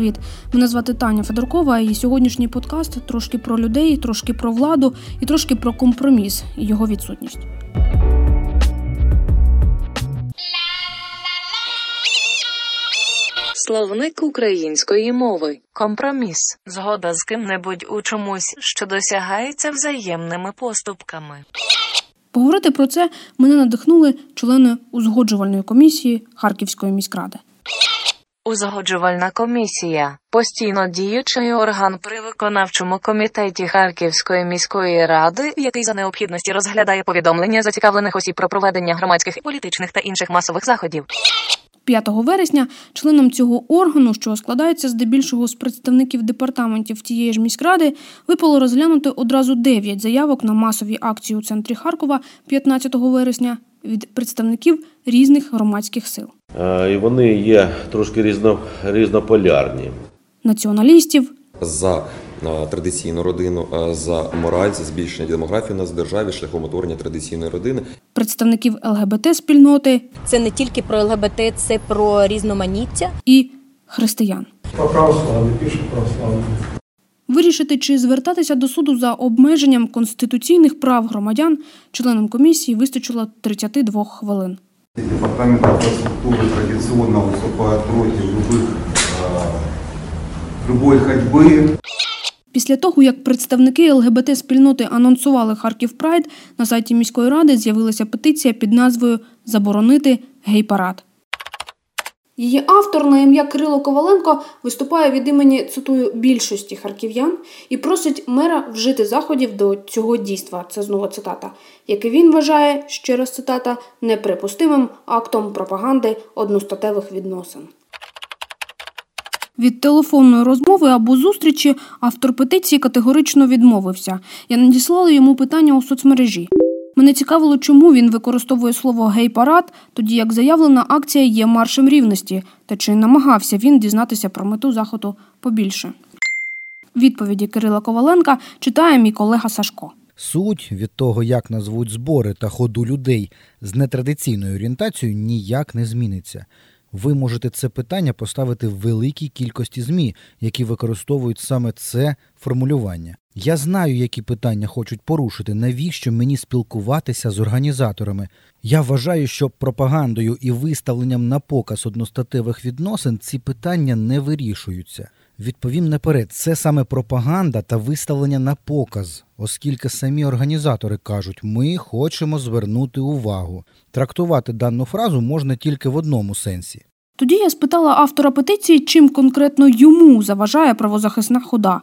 привіт! Мене звати Таня Федоркова, і сьогоднішній подкаст трошки про людей, трошки про владу і трошки про компроміс і його відсутність. Словник української мови. Компроміс. Згода з ким-небудь у чомусь, що досягається взаємними поступками. Поговорити про це мене надихнули члени узгоджувальної комісії Харківської міськради. Узгоджувальна комісія постійно діючий орган при виконавчому комітеті Харківської міської ради, який за необхідності розглядає повідомлення зацікавлених осіб про проведення громадських, політичних та інших масових заходів. 5 вересня членам цього органу, що складається здебільшого з представників департаментів тієї ж міськради, випало розглянути одразу 9 заявок на масові акції у центрі Харкова 15 вересня від представників різних громадських сил. І вони є трошки різно, різнополярні. Націоналістів, за традиційну родину, за мораль, за збільшення демографії у нас в державі шляхом утворення традиційної родини. представників ЛГБТ спільноти Це не тільки про ЛГБТ, це про різноманіття. і християн. По православию, пишет православие. Вирішити, чи звертатися до суду за обмеженням конституційних прав громадян членам комісії вистачило 32 хвилин. Департамент инфраструктуры традиционно выступает против любых, э, любой ходьбы Після того, як представники ЛГБТ спільноти анонсували Харків Прайд, на сайті міської ради з'явилася петиція під назвою Заборонити гей-парад. Її автор на ім'я Кирило Коваленко виступає від імені цитую більшості харків'ян і просить мера вжити заходів до цього дійства. Це знову цитата, яке він вважає ще раз цитата неприпустимим актом пропаганди одностатевих відносин. Від телефонної розмови або зустрічі автор петиції категорично відмовився. Я надіслала йому питання у соцмережі. Мене цікавило, чому він використовує слово гей-парад, тоді як заявлена акція є маршем рівності, та чи намагався він дізнатися про мету заходу побільше. Відповіді Кирила Коваленка читає мій колега Сашко. Суть від того, як назвуть збори та ходу людей з нетрадиційною орієнтацією, ніяк не зміниться. Ви можете це питання поставити в великій кількості ЗМІ, які використовують саме це формулювання. Я знаю, які питання хочуть порушити, навіщо мені спілкуватися з організаторами. Я вважаю, що пропагандою і виставленням на показ одностатевих відносин ці питання не вирішуються. Відповім наперед, це саме пропаганда та виставлення на показ, оскільки самі організатори кажуть, ми хочемо звернути увагу. Трактувати дану фразу можна тільки в одному сенсі. Тоді я спитала автора петиції, чим конкретно йому заважає правозахисна хода.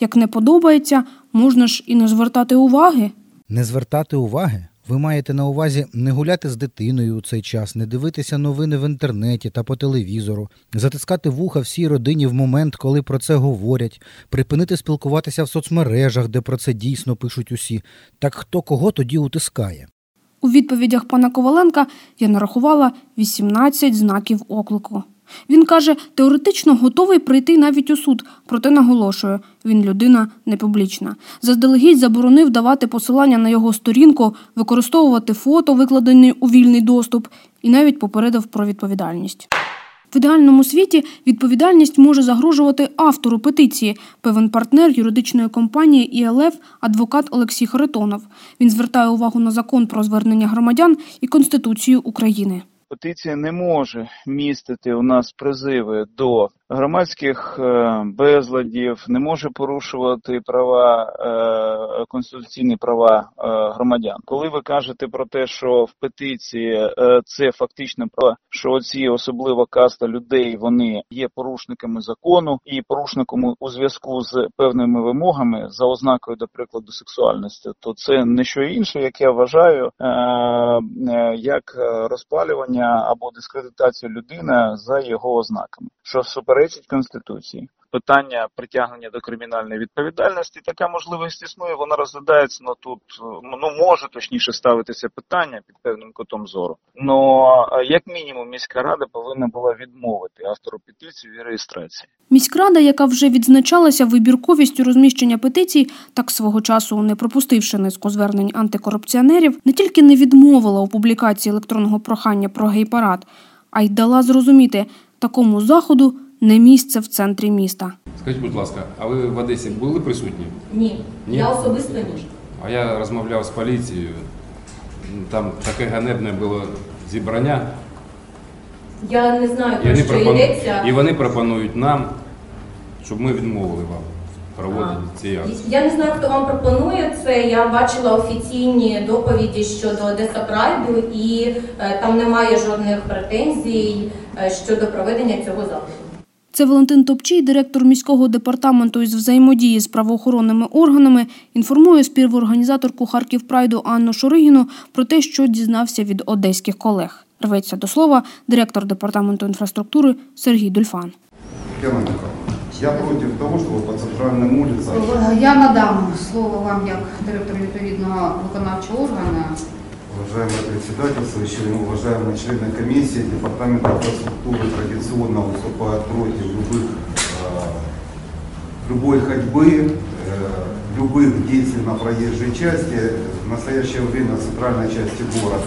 Як не подобається, можна ж і не звертати уваги. Не звертати уваги? Ви маєте на увазі не гуляти з дитиною у цей час, не дивитися новини в інтернеті та по телевізору, затискати вуха всій родині в момент, коли про це говорять, припинити спілкуватися в соцмережах, де про це дійсно пишуть усі. Так хто кого тоді утискає? У відповідях пана Коваленка я нарахувала 18 знаків оклику. Він каже, теоретично готовий прийти навіть у суд, проте наголошує, він людина не публічна. Заздалегідь заборонив давати посилання на його сторінку, використовувати фото, викладені у вільний доступ, і навіть попередив про відповідальність. В ідеальному світі відповідальність може загрожувати автору петиції, певен партнер юридичної компанії ІЛФ, адвокат Олексій Харитонов. Він звертає увагу на закон про звернення громадян і Конституцію України. Петиція не може містити у нас призиви до громадських е, безладів, не може порушувати права е, конституційні права е, громадян. Коли ви кажете про те, що в петиції це фактично про що ці особлива каста людей вони є порушниками закону і порушниками у зв'язку з певними вимогами за ознакою, до прикладу, сексуальності, то це не що інше, як я вважаю, як розпалювання або дискредитація людини за його ознаками, що суперечить конституції. Питання притягнення до кримінальної відповідальності, така можливість існує, вона розглядається, ну тут ну може точніше ставитися питання під певним кутом зору. Но е, як мінімум міська рада повинна була відмовити автору петиції від реєстрації. Міськрада, яка вже відзначалася вибірковістю розміщення петицій, так свого часу не пропустивши низку звернень антикорупціонерів, не тільки не відмовила у публікації електронного прохання про гей-парад, а й дала зрозуміти, такому заходу не місце в центрі міста. Скажіть, будь ласка, а ви в Одесі були присутні? Ні, Ні? я особисто ні. А я розмовляв з поліцією. Там таке ганебне було зібрання. Я не знаю, І про вони, що пропону- йдеться. і вони пропонують нам, щоб ми відмовили вам в проводі цієї акції. Я не знаю, хто вам пропонує це. Я бачила офіційні доповіді щодо Одеса Прайду, і е, там немає жодних претензій е, щодо проведення цього заходу. Це Валентин Топчій, директор міського департаменту із взаємодії з правоохоронними органами, інформує співорганізаторку Харків Прайду Анну Шуригіну про те, що дізнався від одеських колег. Рветься до слова директор департаменту інфраструктури Сергій Дульфан. Я против того, чтобы по центральным улицам Я надам слово вам як директор відповідного виконавчого органу. Уважаемый председательствующий, уважаемые члены комиссии, Департамент инфраструктуры традиционно выступает против любых, э, любой ходьбы, э, любых действий на проезжей части. В настоящее время в центральной части города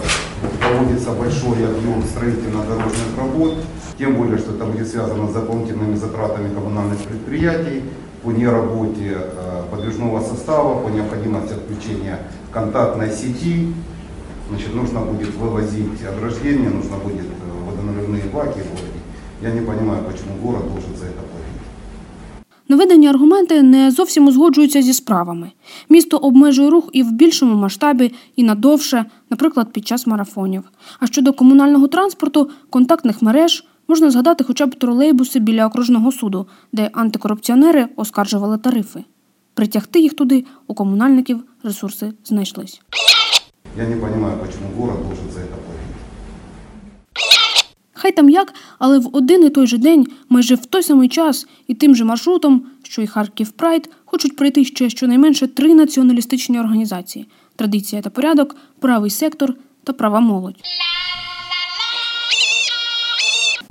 проводится большой объем строительно-дорожных работ, тем более, что это будет связано с дополнительными затратами коммунальных предприятий по неработе э, подвижного состава, по необходимости отключения контактной сети, Значит, нужно будет вывозить ограждение, нужно будет э, водоналивные баки выводить. Я не понимаю, почему город должен за это платить. Наведені аргументи не зовсім узгоджуються зі справами. Місто обмежує рух і в більшому масштабі, і надовше, наприклад, під час марафонів. А щодо комунального транспорту, контактних мереж можна згадати хоча б тролейбуси біля окружного суду, де антикорупціонери оскаржували тарифи. Притягти їх туди у комунальників ресурси знайшлись. Я не понимаю, почему город должен за это платить. Хай там як, але в один і той же день, майже в той самий час і тим же маршрутом, що й Харків Прайд, хочуть пройти ще щонайменше три націоналістичні організації: традиція та порядок, правий сектор та права молодь.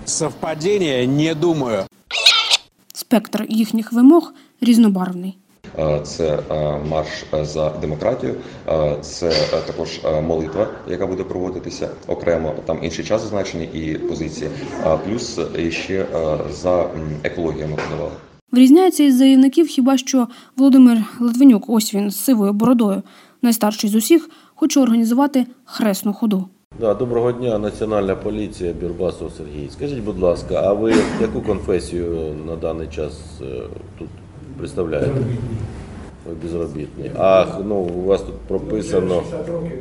Совпадение? Не думаю. Спектр їхніх вимог різнобарвний. Е, Це е, марш е, за демократію, це також молитва, яка буде проводитися окремо. Там інший час зазначений і позиції. А плюс ще за екологію ми подавали. Вирізняється із заявників хіба що Володимир Литвинюк, ось він з сивою бородою, найстарший з усіх, хоче організувати хресну ходу. Да, доброго дня, Національна поліція, Бірбасов Сергій. Скажіть, будь ласка, а ви яку конфесію на даний час тут представляєте? Ви безробітний. А ну, у вас тут прописано. 60 років.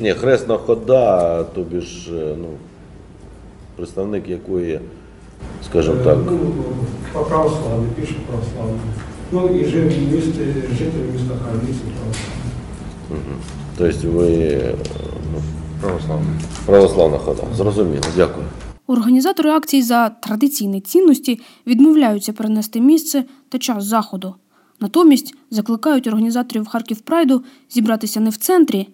Ні, хресна хода, тобі ж е, ну, представник якої, скажімо так, Ну, по православию, пише православие. Ну і жив в місті, житель міста Харківські православні. Тобто ви е, ну, православна. православна хода. Зрозуміло, дякую. Організатори акцій за традиційні цінності відмовляються перенести місце та час заходу. Натомість закликають організаторів Харків Прайду зібратися не в центрі,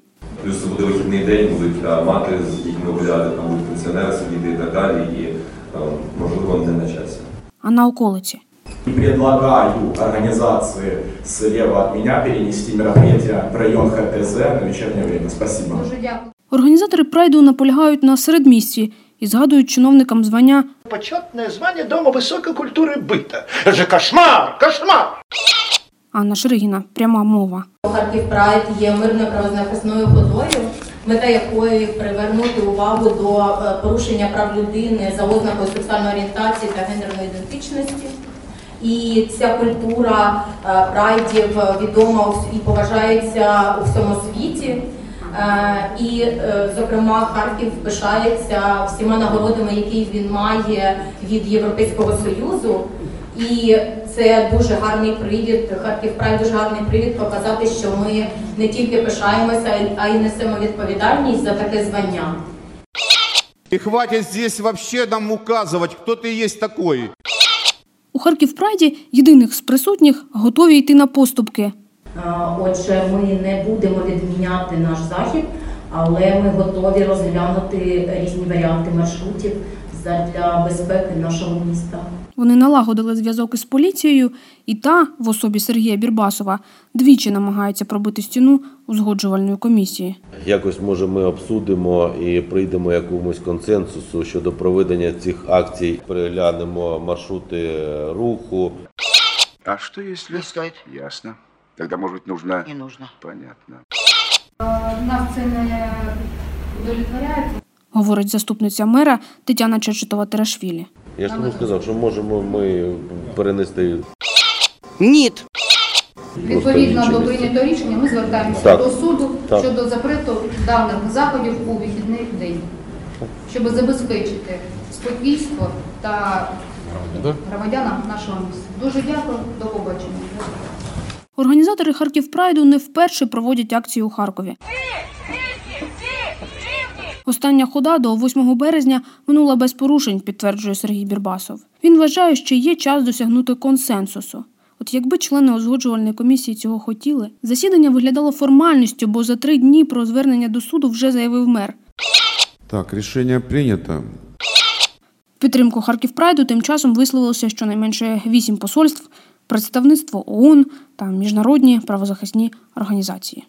Плюс це буде вихідний день, будуть мати з дітьми гуляти, там будуть пенсіонери сидіти і так далі, і можливо не на часі. а на околиці. Предлагаю организации слева от меня перенести мероприятие в район ХТЗ на вечернее время. Спасибо. Дуже дякую. Організатори прайду наполягають на середмісті і згадують чиновникам звання Почетное звание Дома высокой культуры быта. Это же кошмар, кошмар! Анна Шерегіна. Пряма мова. Харків Прайд є мирною правозахисною ходою, мета якої привернути увагу до е, порушення прав людини за ознакою сексуальної орієнтації та гендерної ідентичності. І ця культура е, прайдів відома у с- і поважається у всьому світі. Е, І, е, зокрема, Харків пишається всіма нагородами, які він має від Європейського Союзу. І це дуже гарний привід. Харків Прайд дуже гарний привід показати, що ми не тільки пишаємося, а й несемо відповідальність за таке звання. И хватит здесь вообще нам указывать, кто ты есть такой. У Харків Прайді єдиних з присутніх готові йти на поступки. Е, Отже, ми не будемо відміняти наш захід, але ми готові розглянути різні варіанти маршрутів для безпеки нашого міста. Вони налагодили зв'язок із поліцією, і та, в особі Сергія Бірбасова, двічі намагається пробити стіну узгоджувальної комісії. Якось може ми обсудимо і прийдемо якомусь консенсусу щодо проведення цих акцій. Переглянемо маршрути руху. А что если... Не стоит. Ясно. Тогда, может быть, нужно... Не нужно. Понятно. Нас це не удовлетворяє. говорить заступниця мера Тетяна Чечетова Терашвілі. Я ж тому сказав, що можемо ми перенести Ні. Відповідно до прийнятого рішення ми звертаємося Так. до суду Так. щодо запрету даних заходів у вихідний день, щоб забезпечити спокійство та громадянам нашого міста. Дуже дякую, до побачення. Організатори Харків Прайду не вперше проводять акцію у Харкові. Остання хода до 8 березня минула без порушень, підтверджує Сергій Бірбасов. Він вважає, що є час досягнути консенсусу. От якби члени узгоджувальної комісії цього хотіли, засідання виглядало формальністю, бо за три дні про звернення до суду вже заявив мер. Так, решение принято. В підтримку Харків Прайду тим часом висловилося щонайменше вісім посольств, представництво ООН та міжнародні правозахисні організації.